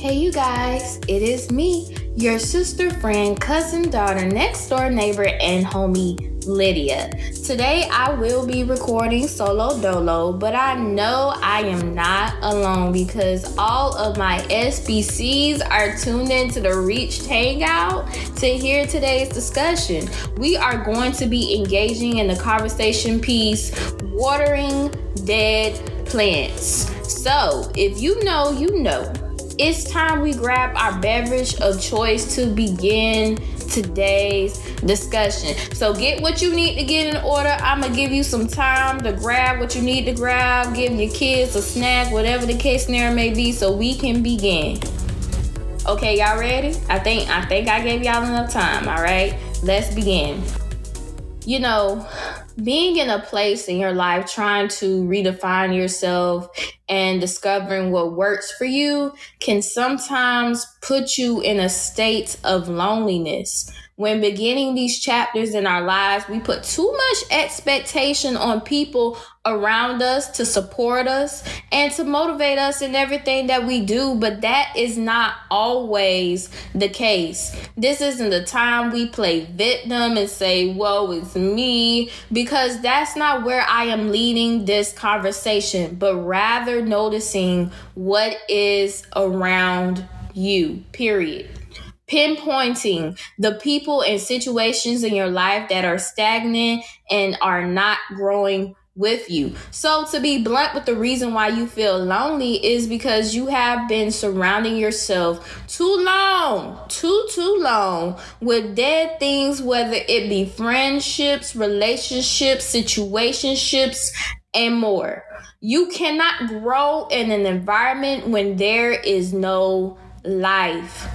Hey, you guys, it is me, your sister, friend, cousin, daughter, next door neighbor, and homie Lydia. Today I will be recording solo dolo, but I know I am not alone because all of my SBCs are tuned into the Reach Hangout to hear today's discussion. We are going to be engaging in the conversation piece Watering Dead Plants. So, if you know, you know. It's time we grab our beverage of choice to begin today's discussion. So get what you need to get in order. I'm gonna give you some time to grab what you need to grab, give your kids a snack, whatever the case scenario may be, so we can begin. Okay, y'all ready? I think I think I gave y'all enough time. All right, let's begin. You know, being in a place in your life trying to redefine yourself and discovering what works for you can sometimes put you in a state of loneliness when beginning these chapters in our lives, we put too much expectation on people around us to support us and to motivate us in everything that we do, but that is not always the case. This isn't the time we play victim and say, Whoa, it's me, because that's not where I am leading this conversation, but rather noticing what is around you, period pinpointing the people and situations in your life that are stagnant and are not growing with you. So, to be blunt with the reason why you feel lonely is because you have been surrounding yourself too long, too, too long with dead things, whether it be friendships, relationships, situationships, and more. You cannot grow in an environment when there is no life.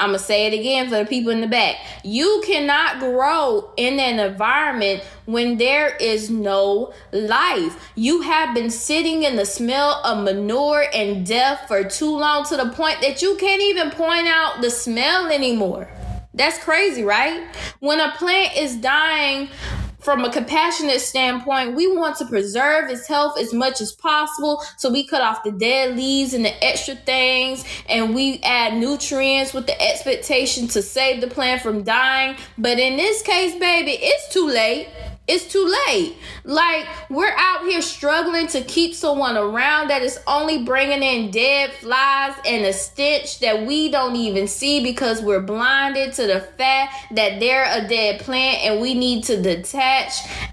I'm going to say it again for the people in the back. You cannot grow in an environment when there is no life. You have been sitting in the smell of manure and death for too long to the point that you can't even point out the smell anymore. That's crazy, right? When a plant is dying from a compassionate standpoint, we want to preserve its health as much as possible. So we cut off the dead leaves and the extra things, and we add nutrients with the expectation to save the plant from dying. But in this case, baby, it's too late it's too late. Like, we're out here struggling to keep someone around that is only bringing in dead flies and a stench that we don't even see because we're blinded to the fact that they're a dead plant and we need to detach,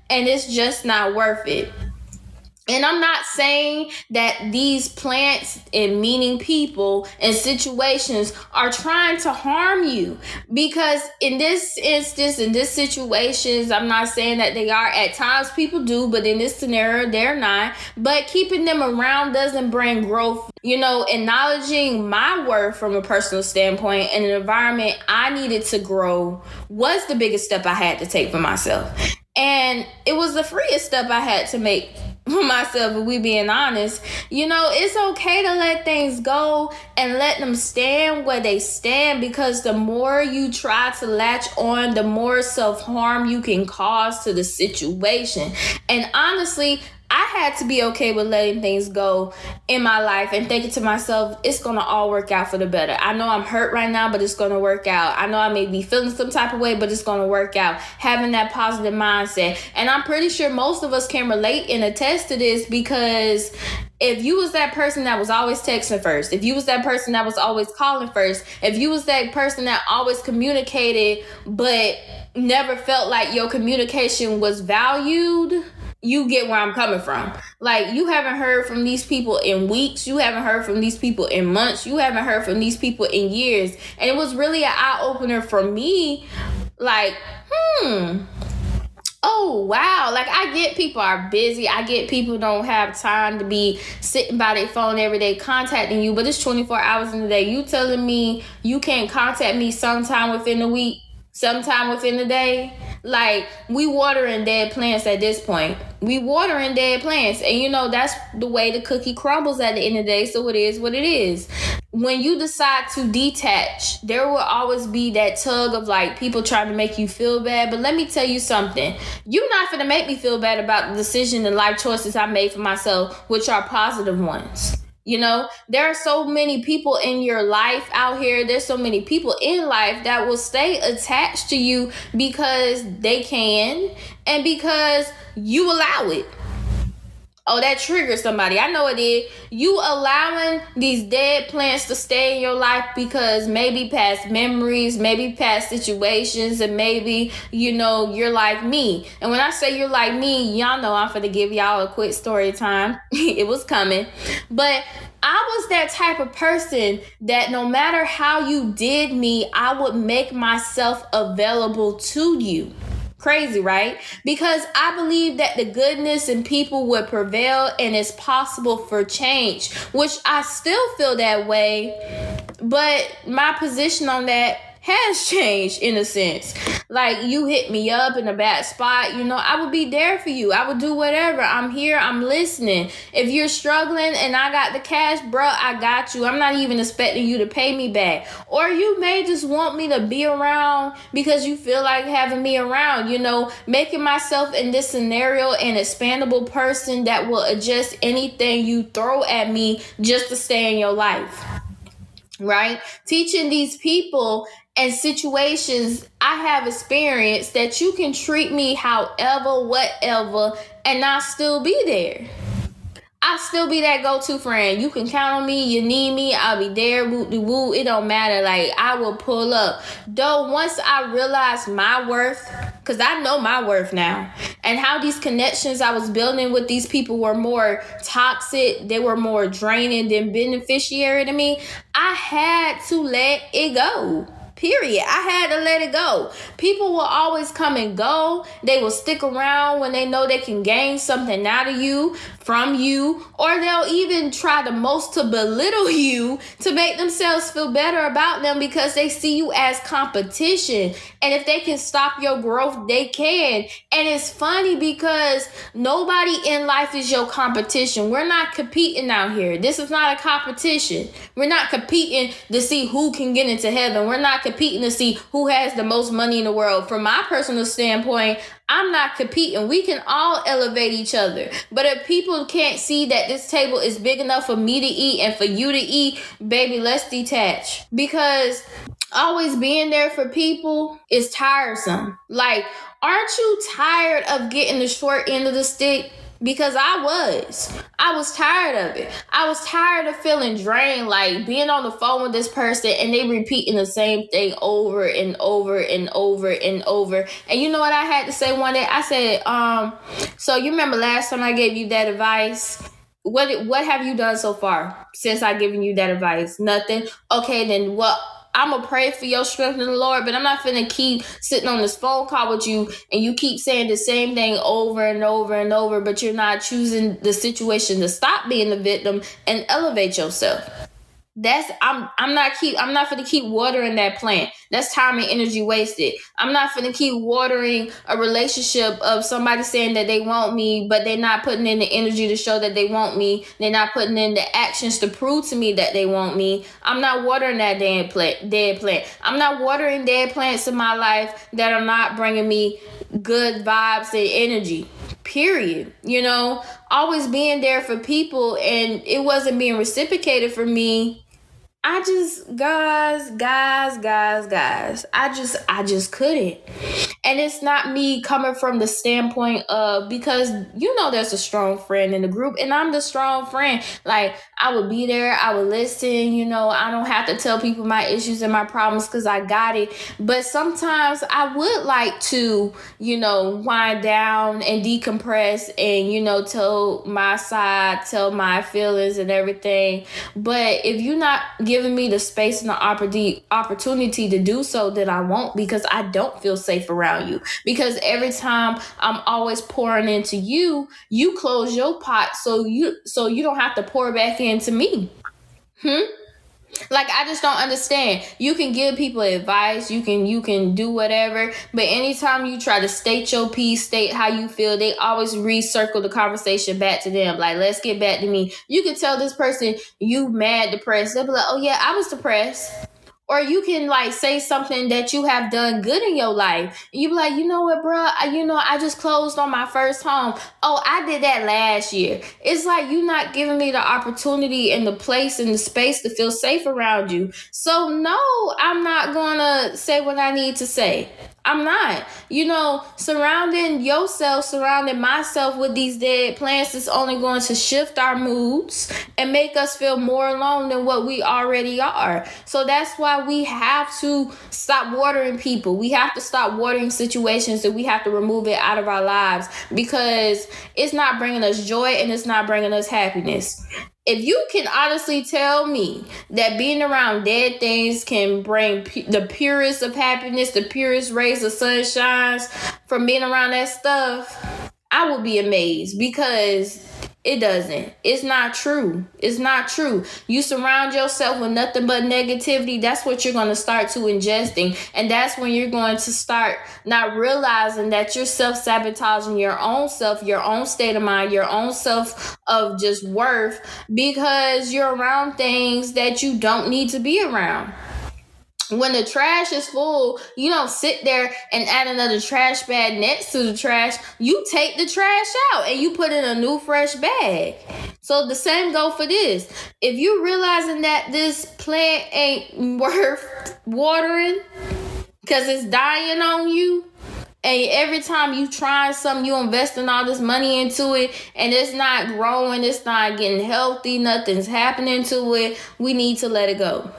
and it's just not worth it. And I'm not saying that these plants and meaning people and situations are trying to harm you because in this instance, in this situations, I'm not saying that they are. At times people do, but in this scenario, they're not. But keeping them around doesn't bring growth. You know, acknowledging my worth from a personal standpoint and an environment I needed to grow was the biggest step I had to take for myself. And it was the freest step I had to make myself if we being honest you know it's okay to let things go and let them stand where they stand because the more you try to latch on the more self-harm you can cause to the situation. And honestly I had to be okay with letting things go in my life and thinking to myself, it's gonna all work out for the better. I know I'm hurt right now, but it's gonna work out. I know I may be feeling some type of way, but it's gonna work out. Having that positive mindset. And I'm pretty sure most of us can relate and attest to this because if you was that person that was always texting first, if you was that person that was always calling first, if you was that person that always communicated but never felt like your communication was valued, you get where I'm coming from. Like you haven't heard from these people in weeks, you haven't heard from these people in months, you haven't heard from these people in years. And it was really an eye opener for me. Like, hmm. Oh wow, like I get people are busy. I get people don't have time to be sitting by their phone every day contacting you, but it's 24 hours in the day. You telling me you can't contact me sometime within the week, sometime within the day? Like we watering dead plants at this point. We watering dead plants, and you know that's the way the cookie crumbles at the end of the day. So it is what it is. When you decide to detach, there will always be that tug of like people trying to make you feel bad. But let me tell you something. You're not gonna make me feel bad about the decision and life choices I made for myself, which are positive ones You know, there are so many people in your life out here. There's so many people in life that will stay attached to you because they can and because you allow it. Oh, that triggers somebody. I know it did. You allowing these dead plants to stay in your life because maybe past memories, maybe past situations, and maybe, you know, you're like me. And when I say you're like me, y'all know I'm gonna give y'all a quick story time. it was coming. But I was that type of person that no matter how you did me, I would make myself available to you. Crazy, right? Because I believe that the goodness in people would prevail and it's possible for change, which I still feel that way. But my position on that has changed in a sense. Like you hit me up in a bad spot, you know, I would be there for you. I would do whatever. I'm here, I'm listening. If you're struggling and I got the cash, bro, I got you. I'm not even expecting you to pay me back. Or you may just want me to be around because you feel like having me around, you know, making myself in this scenario an expandable person that will adjust anything you throw at me just to stay in your life right? Teaching these people and situations I have experienced that you can treat me however, whatever, and I'll still be there. I'll still be that go-to friend. You can count on me. You need me. I'll be there. Woo woo. It don't matter. Like I will pull up. Though once I realized my worth, because I know my worth now, and how these connections I was building with these people were more toxic. They were more draining than beneficiary to me. I had to let it go. Period. I had to let it go. People will always come and go. They will stick around when they know they can gain something out of you, from you, or they'll even try the most to belittle you to make themselves feel better about them because they see you as competition. And if they can stop your growth, they can. And it's funny because nobody in life is your competition. We're not competing out here. This is not a competition. We're not competing to see who can get into heaven. We're not competing to see who has the most money in the world. From my personal standpoint, I'm not competing. We can all elevate each other. But if people can't see that this table is big enough for me to eat and for you to eat, baby, let's detach. Because always being there for people is tiresome. Like, aren't you tired of getting the short end of the stick? Because I was. I was tired of it. I was tired of feeling drained, like being on the phone with this person and they repeating the same thing over and over and over and over. And you know what I had to say one day? I said, um, so you remember last time I gave you that advice? What what have you done so far since I given you that advice? Nothing. Okay, then what I'm gonna pray for your strength in the Lord, but I'm not gonna keep sitting on this phone call with you and you keep saying the same thing over and over and over, but you're not choosing the situation to stop being the victim and elevate yourself that's I'm I'm not keep I'm not gonna keep watering that plant. That's time and energy wasted. I'm not gonna keep watering a relationship of somebody saying that they want me, but they're not putting in the energy to show that they want me. They're not putting in the actions to prove to me that they want me. I'm not watering that damn plant. Dead plant. I'm not watering dead plants in my life that are not bringing me good vibes and energy period you know always being there for people and it wasn't being reciprocated for me I just guys, guys, guys, guys. I just I just couldn't. And it's not me coming from the standpoint of because you know there's a strong friend in the group and I'm the strong friend. Like I would be there, I would listen, you know, I don't have to tell people my issues and my problems cuz I got it. But sometimes I would like to, you know, wind down and decompress and you know tell my side, tell my feelings and everything. But if you're not giving giving me the space and the opportunity to do so, then I won't because I don't feel safe around you. Because every time I'm always pouring into you, you close your pot so you so you don't have to pour back into me. Hmm? Like i just don't understand. You can give people advice you can you can do whatever but anytime you try to state your piece state how you feel they always recircle the conversation back to them. Like let's get back to me. You can tell this person you mad depressed. They'll be like oh yeah i was depressed or you can like say something that you have done good in your life. You be like, you know what, bro? You know, I just closed on my first home. Oh, I did that last year. It's like you not giving me the opportunity and the place and the space to feel safe around you. So no, I'm not gonna say what I need to say. I'm not. You know, surrounding yourself, surrounding myself with these dead plants is only going to shift our moods and make us feel more alone than what we already are. So that's why we have to stop watering people. We have to stop watering situations and we have to remove it out of our lives because it's not bringing us joy and it's not bringing us happiness if you can honestly tell me that being around dead things can bring the purest of happiness, the purest rays of sunshine from being around that stuff, I would be amazed because it doesn't. It's not true. It's not true. You surround yourself with nothing but negativity. That's what you're going to start to ingesting. And that's when you're going to start not realizing that you're self sabotaging your own self, your own state of mind, your own self of just worth because you're around things that you don't need to be around when the trash is full, you don't sit there and add another trash bag next to the trash. You take the trash out and you put in a new fresh bag. So the same go for this. If you realizing that this plant ain't worth watering because it's dying on you, and every time you try something, you investing all this money into it, and it's not growing, it's not getting healthy, nothing's happening to it. We need to let it go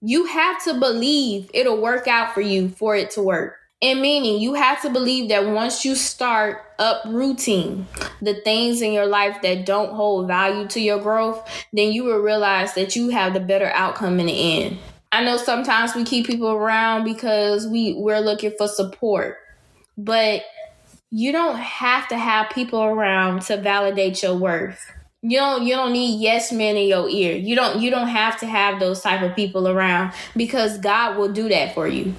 you have to believe it'll work out for you for it to work. And meaning you have to believe that once you start uprooting the things in your life that don't hold value to your growth, then you will realize that you have the better outcome in the end. I know sometimes we keep people around because we we're looking for support. But you don't have to have people around to validate your worth you don't you don't need yes men in your ear. You don't you don't have to have those type of people around because god will do that for you.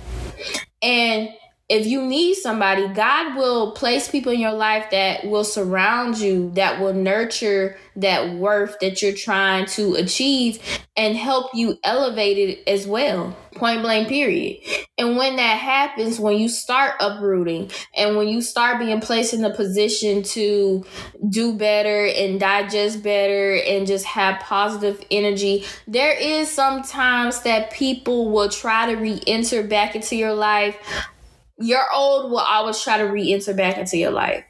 And if you need somebody god will place people in your life that will surround you that will nurture that worth that you're trying to achieve and help you elevate it as well. Point blank period. And when that happens when you start uprooting and when you start being placed in a position to do better and digest better and just have positive energy there is sometimes that people will try to re-enter back into your life your old will always try to re-enter back into your life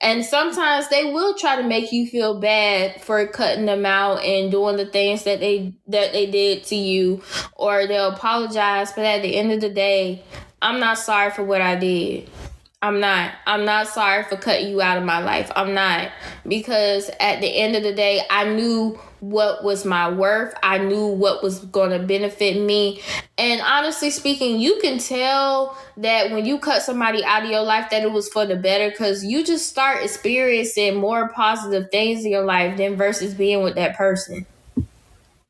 and sometimes they will try to make you feel bad for cutting them out and doing the things that they that they did to you or they'll apologize, but at the end of the day, I'm not sorry for what I did. I'm not. I'm not sorry for cutting you out of my life. I'm not. Because at the end of the day, I knew what was my worth. I knew what was going to benefit me. And honestly speaking, you can tell that when you cut somebody out of your life that it was for the better cuz you just start experiencing more positive things in your life than versus being with that person.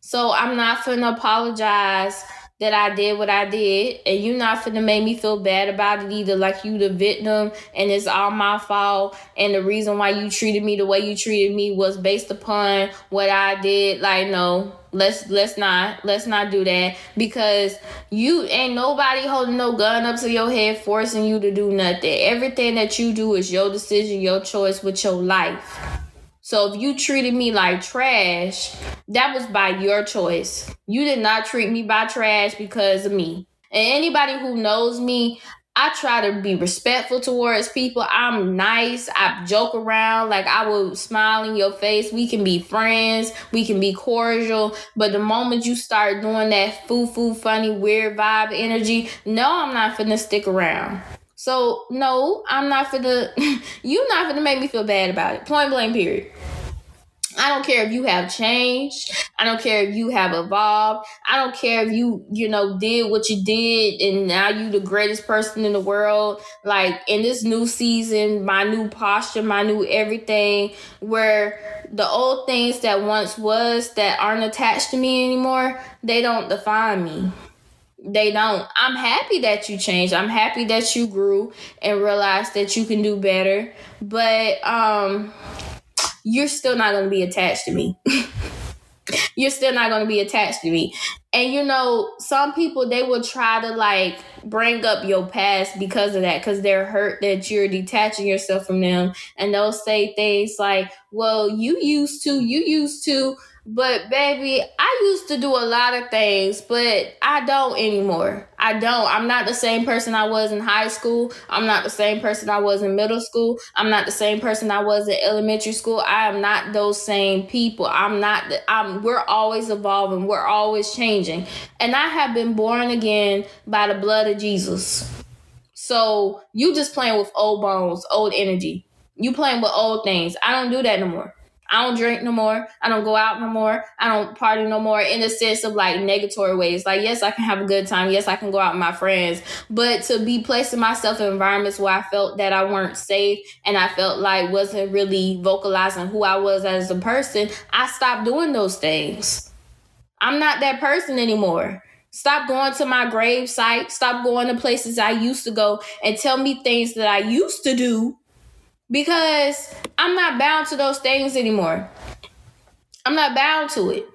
So I'm not going to apologize that I did what I did, and you're not finna make me feel bad about it either. Like you the victim, and it's all my fault. And the reason why you treated me the way you treated me was based upon what I did. Like no, let's let's not let's not do that because you ain't nobody holding no gun up to your head forcing you to do nothing. Everything that you do is your decision, your choice with your life. So if you treated me like trash, that was by your choice. You did not treat me by trash because of me. And anybody who knows me, I try to be respectful towards people. I'm nice. I joke around. Like I will smile in your face. We can be friends. We can be cordial. But the moment you start doing that foo foo funny weird vibe energy, no, I'm not finna stick around. So no, I'm not for the. you not gonna make me feel bad about it. Point blank. Period. I don't care if you have changed. I don't care if you have evolved. I don't care if you, you know, did what you did and now you the greatest person in the world. Like in this new season, my new posture, my new everything, where the old things that once was that aren't attached to me anymore, they don't define me they don't. I'm happy that you changed. I'm happy that you grew and realized that you can do better. But um you're still not going to be attached to me. you're still not going to be attached to me. And you know, some people they will try to like bring up your past because of that, because they're hurt that you're detaching yourself from them. And they'll say things like, well, you used to, you used to but baby, I used to do a lot of things, but I don't anymore. I don't. I'm not the same person I was in high school. I'm not the same person I was in middle school. I'm not the same person I was in elementary school. I am not those same people. I'm not the, I'm we're always evolving. We're always changing. And I have been born again by the blood of Jesus. So, you just playing with old bones, old energy. You playing with old things. I don't do that no more. I don't drink no more. I don't go out no more. I don't party no more in the sense of like negatory ways. Like, yes, I can have a good time. Yes, I can go out with my friends. But to be placing myself in environments where I felt that I weren't safe and I felt like wasn't really vocalizing who I was as a person, I stopped doing those things. I'm not that person anymore. Stop going to my grave site. Stop going to places I used to go and tell me things that I used to do because I'm not bound to those things anymore. I'm not bound to it.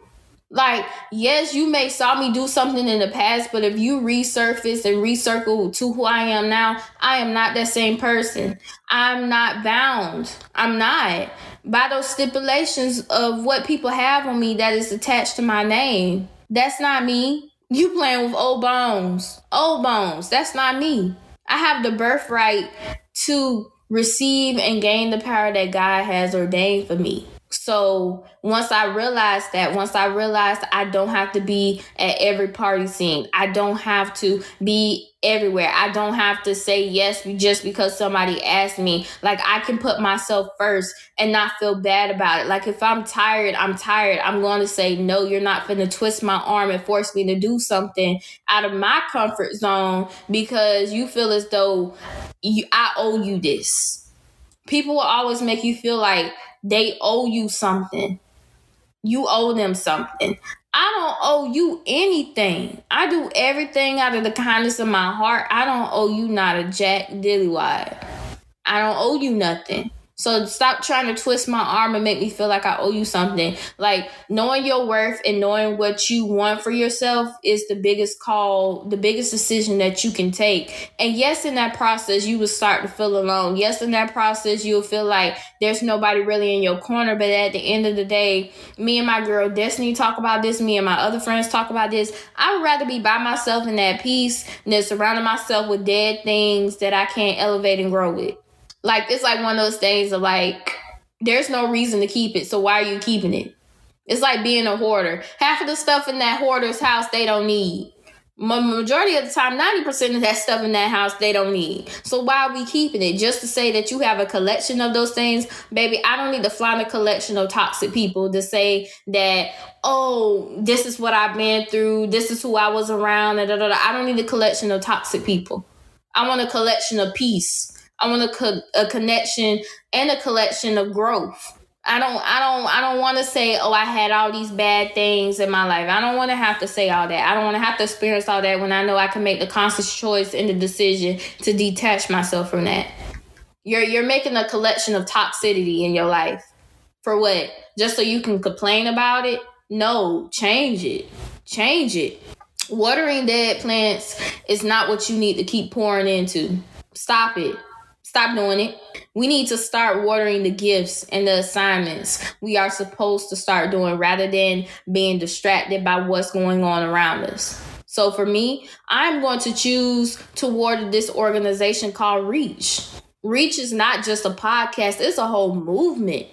Like, yes, you may saw me do something in the past, but if you resurface and recircle to who I am now, I am not that same person. I'm not bound. I'm not by those stipulations of what people have on me that is attached to my name. That's not me. You playing with old bones. Old bones. That's not me. I have the birthright to receive and gain the power that God has ordained for me. So once I realized that, once I realized I don't have to be at every party scene, I don't have to be everywhere. I don't have to say yes just because somebody asked me. Like I can put myself first and not feel bad about it. Like if I'm tired, I'm tired. I'm going to say no. You're not going to twist my arm and force me to do something out of my comfort zone because you feel as though you, I owe you this. People will always make you feel like they owe you something. You owe them something. I don't owe you anything. I do everything out of the kindness of my heart. I don't owe you not a jack dillywide. I don't owe you nothing. So stop trying to twist my arm and make me feel like I owe you something. Like knowing your worth and knowing what you want for yourself is the biggest call, the biggest decision that you can take. And yes, in that process, you will start to feel alone. Yes, in that process, you'll feel like there's nobody really in your corner. But at the end of the day, me and my girl Destiny talk about this. Me and my other friends talk about this. I would rather be by myself in that peace than surrounding myself with dead things that I can't elevate and grow with. Like it's like one of those things of like there's no reason to keep it, so why are you keeping it? It's like being a hoarder. Half of the stuff in that hoarder's house they don't need. Majority of the time, 90% of that stuff in that house they don't need. So why are we keeping it? Just to say that you have a collection of those things? Baby, I don't need to find a collection of toxic people to say that, oh, this is what I've been through, this is who I was around, da, da, da. I don't need a collection of toxic people. I want a collection of peace. I want a, co- a connection and a collection of growth. I don't I don't I don't want to say oh I had all these bad things in my life. I don't want to have to say all that. I don't want to have to experience all that when I know I can make the conscious choice and the decision to detach myself from that. You're you're making a collection of toxicity in your life. For what? Just so you can complain about it? No, change it. Change it. Watering dead plants is not what you need to keep pouring into. Stop it. Stop doing it. We need to start watering the gifts and the assignments we are supposed to start doing rather than being distracted by what's going on around us. So for me, I'm going to choose to water this organization called Reach. Reach is not just a podcast, it's a whole movement.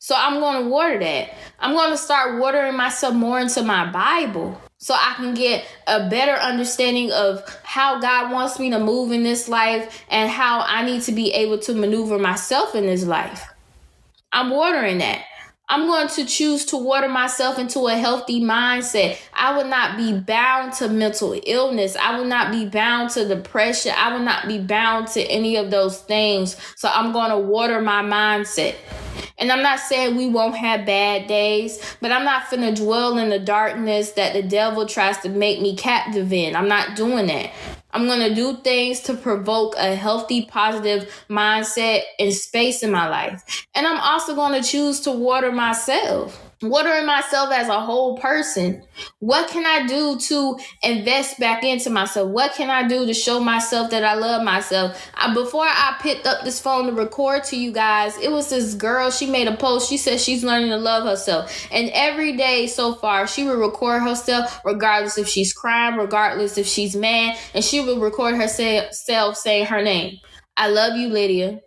So I'm going to water that. I'm going to start watering myself more into my Bible so I can get a better understanding of how God wants me to move in this life and how I need to be able to maneuver myself in this life. I'm watering that. I'm going to choose to water myself into a healthy mindset. I will not be bound to mental illness. I will not be bound to depression. I will not be bound to any of those things. So I'm going to water my mindset. And I'm not saying we won't have bad days, but I'm not finna dwell in the darkness that the devil tries to make me captive in. I'm not doing that. I'm going to do things to provoke a healthy, positive mindset and space in my life. And I'm also going to choose to water myself. Watering myself as a whole person. What can I do to invest back into myself? What can I do to show myself that I love myself? I, before I picked up this phone to record to you guys, it was this girl. She made a post. She said she's learning to love herself. And every day so far, she would record herself, regardless if she's crying, regardless if she's mad, and she would record herself saying her name. I love you, Lydia.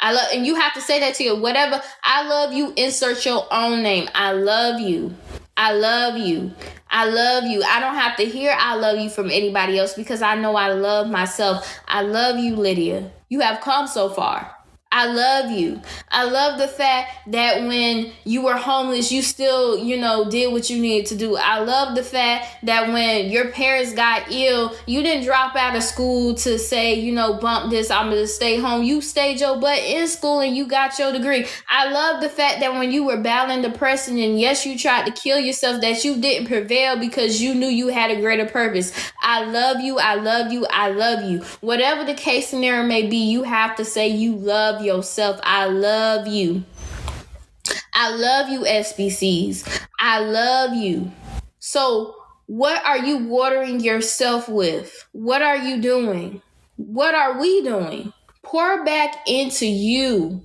I love, and you have to say that to you. Whatever, I love you, insert your own name. I love you. I love you. I love you. I don't have to hear I love you from anybody else because I know I love myself. I love you, Lydia. You have come so far. I love you. I love the fact that when you were homeless, you still, you know, did what you needed to do. I love the fact that when your parents got ill, you didn't drop out of school to say, you know, bump this, I'm gonna stay home. You stayed your butt in school and you got your degree. I love the fact that when you were battling depression and yes, you tried to kill yourself, that you didn't prevail because you knew you had a greater purpose. I love you. I love you. I love you. Whatever the case scenario may be, you have to say you love yourself. I love you. I love you, SBCs. I love you. So, what are you watering yourself with? What are you doing? What are we doing? Pour back into you.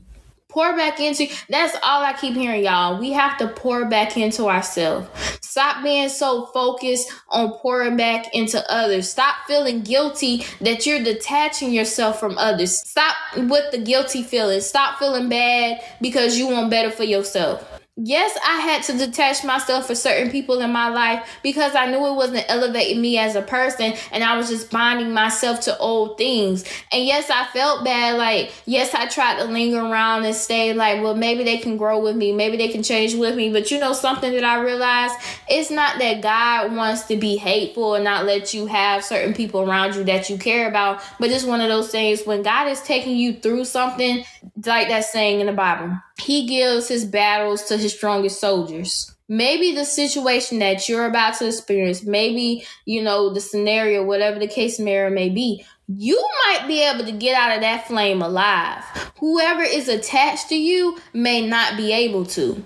Pour back into that's all I keep hearing, y'all. We have to pour back into ourselves. Stop being so focused on pouring back into others. Stop feeling guilty that you're detaching yourself from others. Stop with the guilty feeling. Stop feeling bad because you want better for yourself yes, I had to detach myself for certain people in my life because I knew it wasn't elevating me as a person and I was just binding myself to old things. And yes, I felt bad. Like, yes, I tried to linger around and stay like, well, maybe they can grow with me, maybe they can change with me. But you know, something that I realized it's not that God wants to be hateful and not let you have certain people around you that you care about, but it's one of those things when God is taking you through something, like that saying in the Bible he gives his battles to his strongest soldiers. Maybe the situation that you're about to experience, maybe, you know, the scenario, whatever the case may be, you might be able to get out of that flame alive. Whoever is attached to you may not be able to.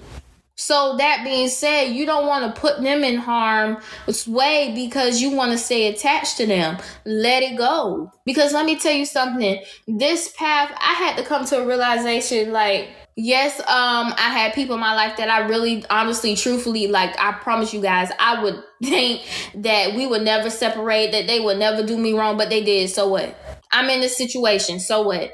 So that being said, you don't want to put them in harm's way because you want to stay attached to them. Let it go. Because let me tell you something. This path, I had to come to a realization like yes, um, I had people in my life that I really, honestly, truthfully, like I promise you guys, I would think that we would never separate, that they would never do me wrong, but they did. So what? I'm in this situation. So what?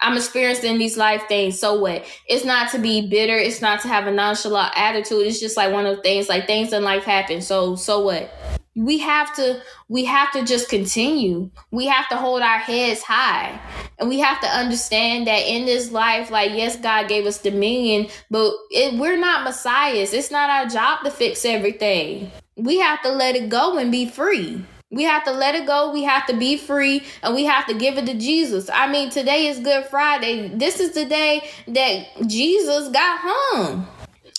I'm experiencing these life things. So what? It's not to be bitter. It's not to have a nonchalant attitude. It's just like one of the things, like things in life happen. So, so what? we have to we have to just continue we have to hold our heads high and we have to understand that in this life like yes god gave us dominion but it, we're not messiahs it's not our job to fix everything we have to let it go and be free we have to let it go. We have to be free and we have to give it to Jesus. I mean, today is Good Friday. This is the day that Jesus got hung.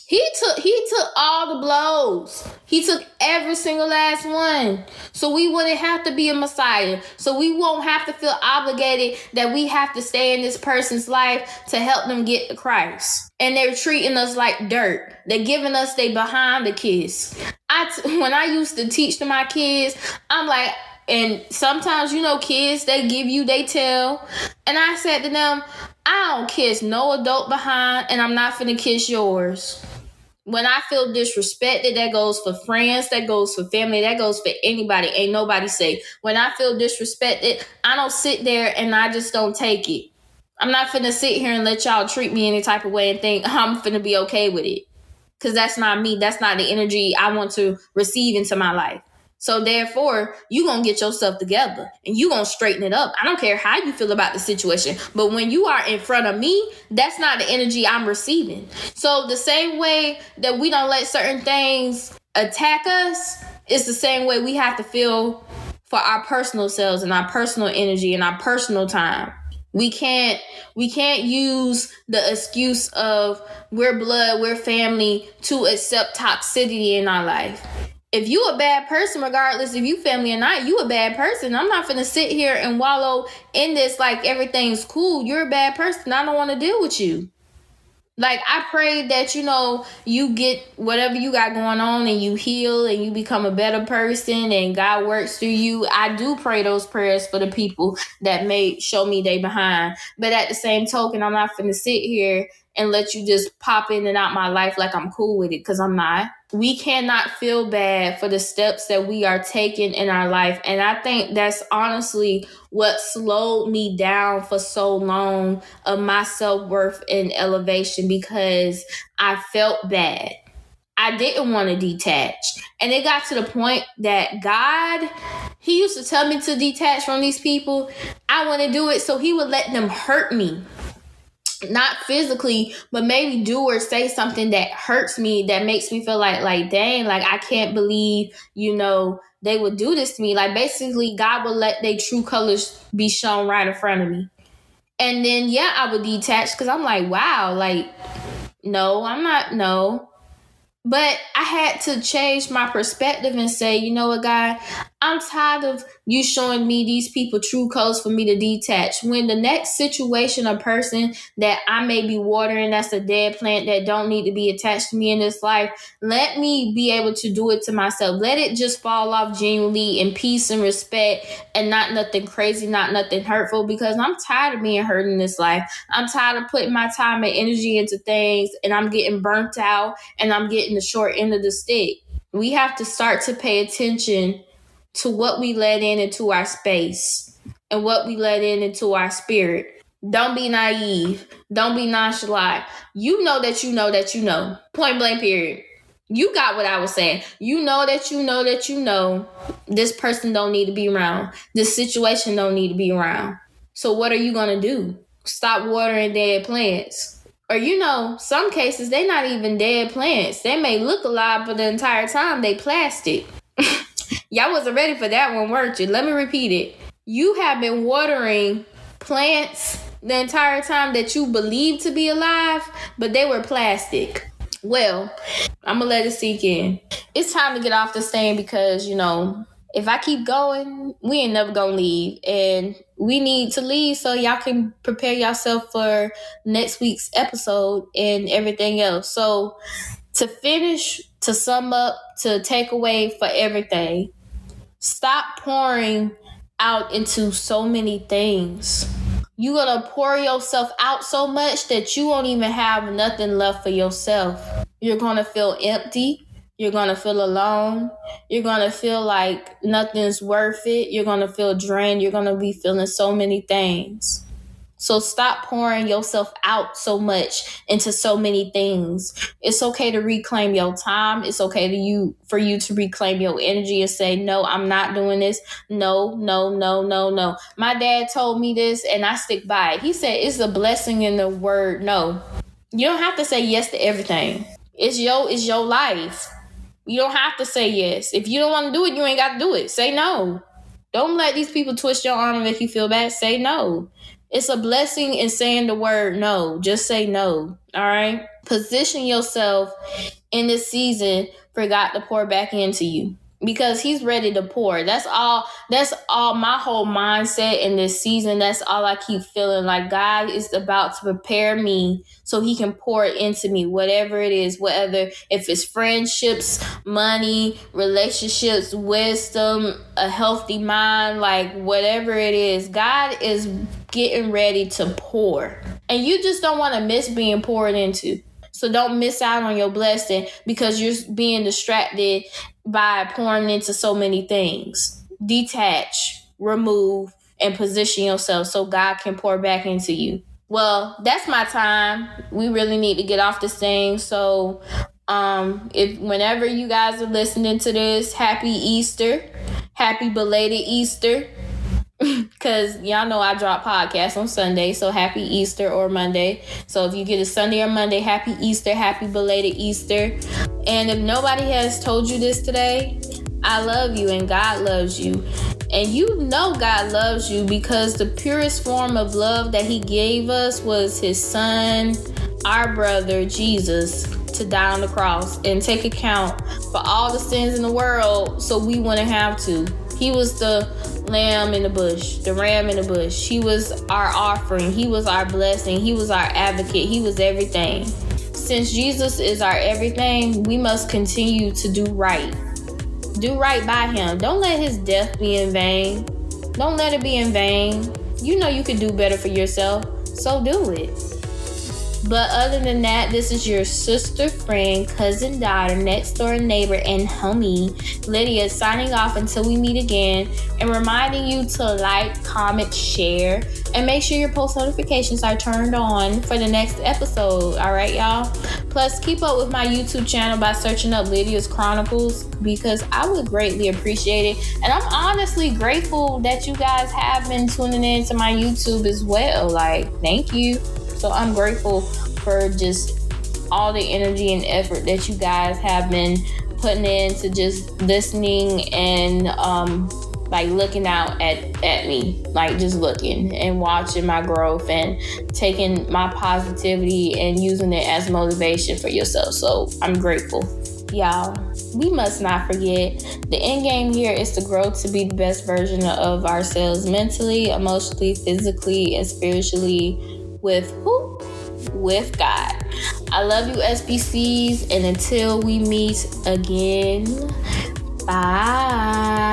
He took he took all the blows. He took every single last one. So we wouldn't have to be a Messiah. So we won't have to feel obligated that we have to stay in this person's life to help them get to Christ. And they're treating us like dirt. They're giving us they behind the kiss. I t- when I used to teach to my kids, I'm like and sometimes you know kids they give you they tell and i said to them i don't kiss no adult behind and i'm not finna kiss yours when I feel disrespected, that goes for friends, that goes for family, that goes for anybody. Ain't nobody safe. When I feel disrespected, I don't sit there and I just don't take it. I'm not finna sit here and let y'all treat me any type of way and think I'm finna be okay with it. Cause that's not me. That's not the energy I want to receive into my life. So therefore, you gonna get yourself together and you gonna straighten it up. I don't care how you feel about the situation, but when you are in front of me, that's not the energy I'm receiving. So the same way that we don't let certain things attack us, it's the same way we have to feel for our personal selves and our personal energy and our personal time. We can't we can't use the excuse of we're blood, we're family to accept toxicity in our life if you a bad person, regardless if you family or not, you a bad person. I'm not gonna sit here and wallow in this like everything's cool. You're a bad person. I don't want to deal with you. Like I pray that you know you get whatever you got going on and you heal and you become a better person and God works through you. I do pray those prayers for the people that may show me they behind. But at the same token, I'm not gonna sit here and let you just pop in and out my life like I'm cool with it because I'm not. We cannot feel bad for the steps that we are taking in our life. And I think that's honestly what slowed me down for so long of my self worth and elevation because I felt bad. I didn't want to detach. And it got to the point that God, He used to tell me to detach from these people. I want to do it. So He would let them hurt me not physically, but maybe do or say something that hurts me that makes me feel like like dang, like I can't believe, you know, they would do this to me. Like basically God would let their true colors be shown right in front of me. And then yeah, I would detach because I'm like, wow, like no, I'm not no. But I had to change my perspective and say, you know what, God, I'm tired of you showing me these people true colors for me to detach. When the next situation or person that I may be watering that's a dead plant that don't need to be attached to me in this life, let me be able to do it to myself. Let it just fall off genuinely in peace and respect and not nothing crazy, not nothing hurtful because I'm tired of being hurt in this life. I'm tired of putting my time and energy into things and I'm getting burnt out and I'm getting the short end of the stick. We have to start to pay attention to what we let in into our space and what we let in into our spirit. Don't be naive. Don't be nonchalant. You know that you know that you know. Point blank, period. You got what I was saying. You know that you know that you know this person don't need to be around. This situation don't need to be around. So what are you gonna do? Stop watering dead plants. Or you know, some cases they not even dead plants. They may look alive, but the entire time they plastic. Y'all wasn't ready for that one, weren't you? Let me repeat it. You have been watering plants the entire time that you believed to be alive, but they were plastic. Well, I'm gonna let it sink in. It's time to get off the stand because, you know, if I keep going, we ain't never gonna leave. And we need to leave so y'all can prepare yourself for next week's episode and everything else. So to finish, to sum up, to take away for everything, stop pouring out into so many things. You're gonna pour yourself out so much that you won't even have nothing left for yourself. You're gonna feel empty. You're gonna feel alone. You're gonna feel like nothing's worth it. You're gonna feel drained. You're gonna be feeling so many things. So stop pouring yourself out so much into so many things. It's okay to reclaim your time. It's okay to you for you to reclaim your energy and say, "No, I'm not doing this. No, no, no, no, no." My dad told me this and I stick by it. He said, "It's a blessing in the word no." You don't have to say yes to everything. It's your it's your life. You don't have to say yes. If you don't want to do it, you ain't got to do it. Say no. Don't let these people twist your arm and make you feel bad. Say no. It's a blessing in saying the word no. Just say no. All right. Position yourself in this season for God to pour back into you because he's ready to pour. That's all that's all my whole mindset in this season. That's all I keep feeling like God is about to prepare me so he can pour into me, whatever it is, whether if it's friendships, money, relationships, wisdom, a healthy mind, like whatever it is, God is getting ready to pour. And you just don't want to miss being poured into. So don't miss out on your blessing because you're being distracted by pouring into so many things. Detach, remove, and position yourself so God can pour back into you. Well, that's my time. We really need to get off this thing. So, um, if whenever you guys are listening to this, happy Easter, happy belated Easter. Cause y'all know I drop podcasts on Sunday, so happy Easter or Monday. So if you get a Sunday or Monday, happy Easter, happy belated Easter. And if nobody has told you this today, I love you and God loves you. And you know God loves you because the purest form of love that He gave us was His Son, our brother, Jesus, to die on the cross and take account for all the sins in the world so we wouldn't have to. He was the lamb in the bush, the ram in the bush. He was our offering. He was our blessing. He was our advocate. He was everything. since Jesus is our everything, we must continue to do right. Do right by him. Don't let his death be in vain. Don't let it be in vain. You know you can do better for yourself, so do it. But other than that, this is your sister, friend, cousin, daughter, next door neighbor, and homie, Lydia, signing off until we meet again and reminding you to like, comment, share, and make sure your post notifications are turned on for the next episode. All right, y'all? Plus, keep up with my YouTube channel by searching up Lydia's Chronicles because I would greatly appreciate it. And I'm honestly grateful that you guys have been tuning in to my YouTube as well. Like, thank you. So I'm grateful for just all the energy and effort that you guys have been putting into just listening and um, like looking out at, at me, like just looking and watching my growth and taking my positivity and using it as motivation for yourself. So I'm grateful. Y'all, we must not forget the end game here is to grow to be the best version of ourselves mentally, emotionally, physically, and spiritually with who? With God. I love you, SBCs, and until we meet again, bye.